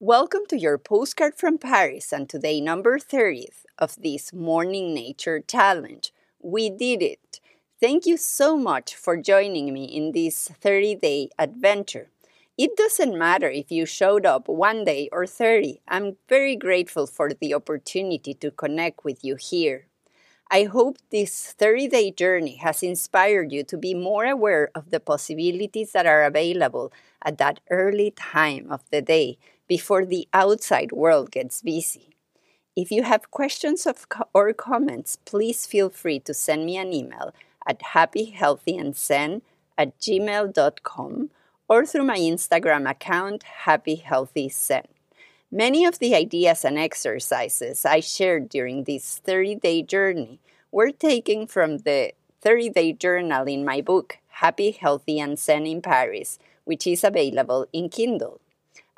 Welcome to your postcard from Paris and today, number 30th of this Morning Nature Challenge. We did it! Thank you so much for joining me in this 30 day adventure. It doesn't matter if you showed up one day or 30, I'm very grateful for the opportunity to connect with you here. I hope this 30 day journey has inspired you to be more aware of the possibilities that are available at that early time of the day before the outside world gets busy. If you have questions or comments, please feel free to send me an email at happyhealthyandzen at gmail.com or through my Instagram account, happyhealthyzen. Many of the ideas and exercises I shared during this 30 day journey were taken from the 30 day journal in my book, Happy, Healthy, and Zen in Paris, which is available in Kindle.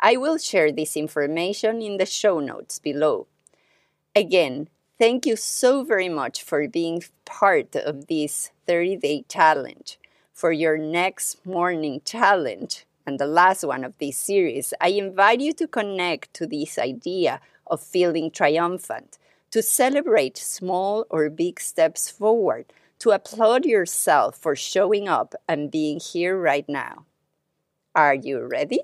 I will share this information in the show notes below. Again, thank you so very much for being part of this 30 day challenge. For your next morning challenge, and the last one of this series, I invite you to connect to this idea of feeling triumphant, to celebrate small or big steps forward, to applaud yourself for showing up and being here right now. Are you ready?